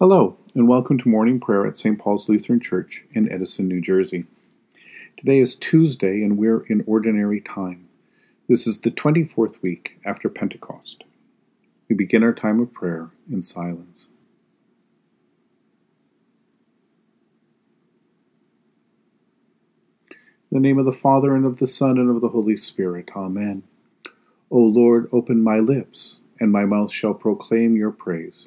Hello, and welcome to morning prayer at St. Paul's Lutheran Church in Edison, New Jersey. Today is Tuesday, and we're in ordinary time. This is the 24th week after Pentecost. We begin our time of prayer in silence. In the name of the Father, and of the Son, and of the Holy Spirit. Amen. O Lord, open my lips, and my mouth shall proclaim your praise.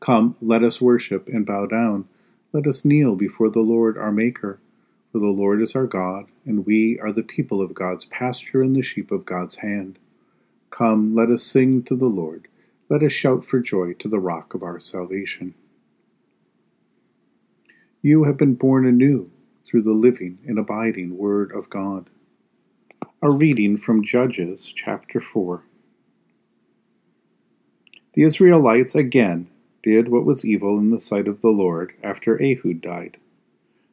Come, let us worship and bow down. Let us kneel before the Lord our Maker. For the Lord is our God, and we are the people of God's pasture and the sheep of God's hand. Come, let us sing to the Lord. Let us shout for joy to the rock of our salvation. You have been born anew through the living and abiding Word of God. A reading from Judges chapter 4. The Israelites again did what was evil in the sight of the Lord after Ehud died.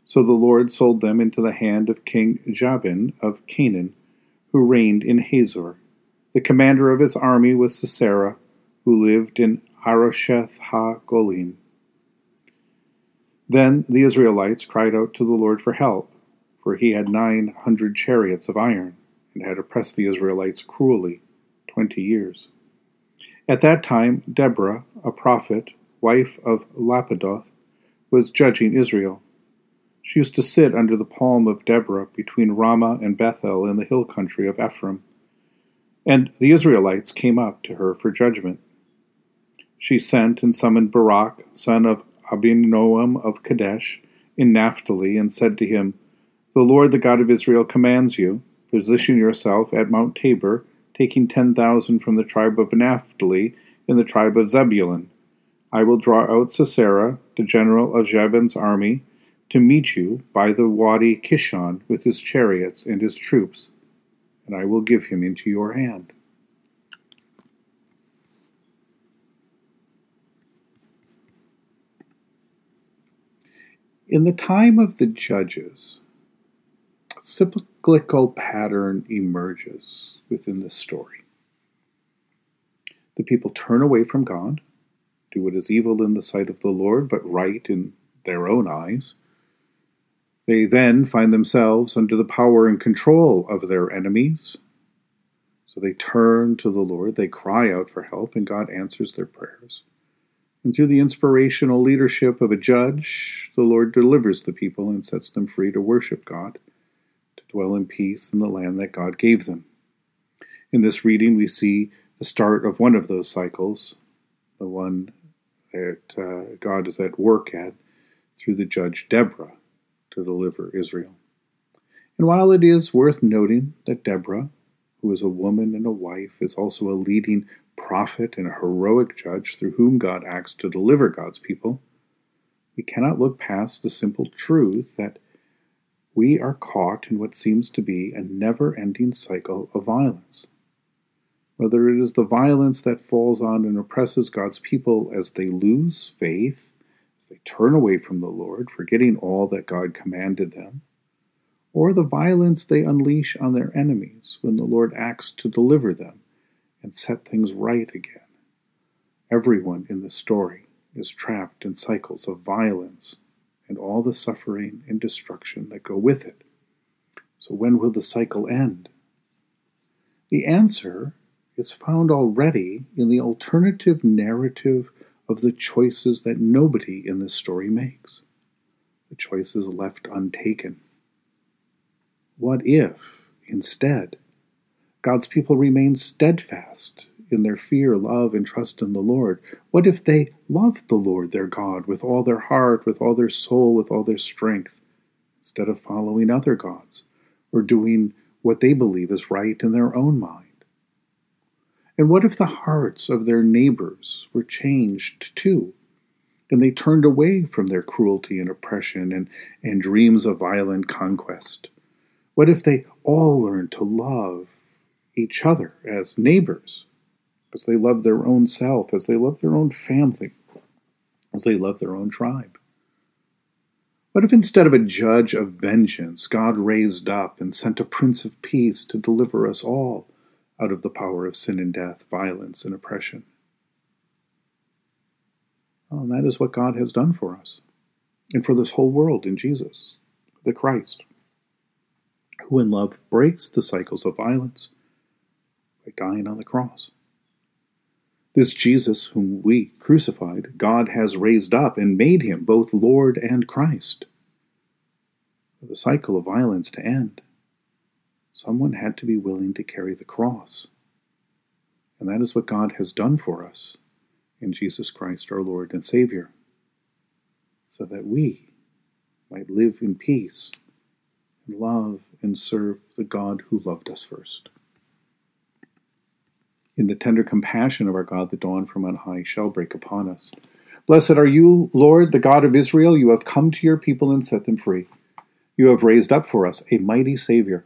So the Lord sold them into the hand of King Jabin of Canaan, who reigned in Hazor. The commander of his army was Sisera, who lived in Harosheth ha Goiim. Then the Israelites cried out to the Lord for help, for he had nine hundred chariots of iron, and had oppressed the Israelites cruelly twenty years. At that time, Deborah, a prophet, wife of Lapidoth, was judging Israel. She used to sit under the palm of Deborah between Ramah and Bethel in the hill country of Ephraim. And the Israelites came up to her for judgment. She sent and summoned Barak, son of Abinoam of Kadesh, in Naphtali, and said to him, The Lord, the God of Israel, commands you, position yourself at Mount Tabor, taking ten thousand from the tribe of Naphtali and the tribe of Zebulun I will draw out Sisera, the general of Jabin's army, to meet you by the Wadi Kishon with his chariots and his troops, and I will give him into your hand. In the time of the judges, a cyclical pattern emerges within the story. The people turn away from God do what is evil in the sight of the Lord, but right in their own eyes. They then find themselves under the power and control of their enemies. So they turn to the Lord, they cry out for help, and God answers their prayers. And through the inspirational leadership of a judge, the Lord delivers the people and sets them free to worship God, to dwell in peace in the land that God gave them. In this reading, we see the start of one of those cycles, the one that uh, God is at work at through the judge Deborah to deliver Israel. And while it is worth noting that Deborah, who is a woman and a wife, is also a leading prophet and a heroic judge through whom God acts to deliver God's people, we cannot look past the simple truth that we are caught in what seems to be a never ending cycle of violence whether it is the violence that falls on and oppresses God's people as they lose faith, as they turn away from the Lord, forgetting all that God commanded them, or the violence they unleash on their enemies when the Lord acts to deliver them and set things right again. Everyone in the story is trapped in cycles of violence and all the suffering and destruction that go with it. So, when will the cycle end? The answer is found already in the alternative narrative of the choices that nobody in this story makes, the choices left untaken. What if, instead, God's people remain steadfast in their fear, love, and trust in the Lord? What if they loved the Lord their God with all their heart, with all their soul, with all their strength, instead of following other gods or doing what they believe is right in their own mind? And what if the hearts of their neighbors were changed too? And they turned away from their cruelty and oppression and, and dreams of violent conquest? What if they all learned to love each other as neighbors as they love their own self, as they love their own family, as they love their own tribe? What if instead of a judge of vengeance, God raised up and sent a Prince of Peace to deliver us all out of the power of sin and death, violence and oppression? Well, that is what God has done for us and for this whole world in Jesus, the Christ, who in love breaks the cycles of violence by dying on the cross. This Jesus, whom we crucified, God has raised up and made him both Lord and Christ. For the cycle of violence to end, someone had to be willing to carry the cross. And that is what God has done for us in Jesus Christ, our Lord and Savior, so that we might live in peace and love and serve the God who loved us first. In the tender compassion of our God, the dawn from on high shall break upon us. Blessed are you, Lord, the God of Israel. You have come to your people and set them free. You have raised up for us a mighty Savior,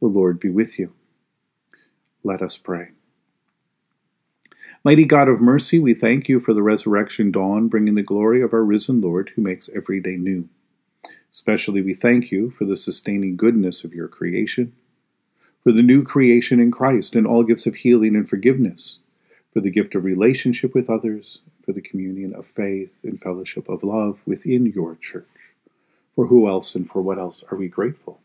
The Lord be with you. Let us pray. Mighty God of mercy, we thank you for the resurrection dawn, bringing the glory of our risen Lord, who makes every day new. Especially we thank you for the sustaining goodness of your creation for the new creation in Christ and all gifts of healing and forgiveness, for the gift of relationship with others, for the communion of faith and fellowship of love within your church. For who else and for what else are we grateful?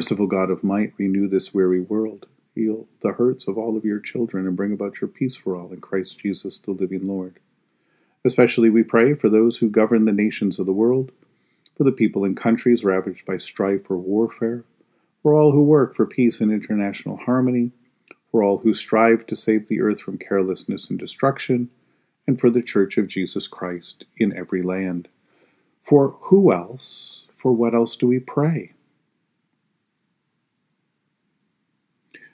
Merciful God of might, renew this weary world. Heal the hurts of all of your children and bring about your peace for all in Christ Jesus, the living Lord. Especially we pray for those who govern the nations of the world, for the people in countries ravaged by strife or warfare, for all who work for peace and international harmony, for all who strive to save the earth from carelessness and destruction, and for the Church of Jesus Christ in every land. For who else, for what else do we pray?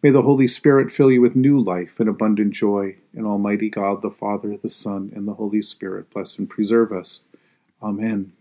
May the Holy Spirit fill you with new life and abundant joy, and Almighty God, the Father, the Son, and the Holy Spirit bless and preserve us. Amen.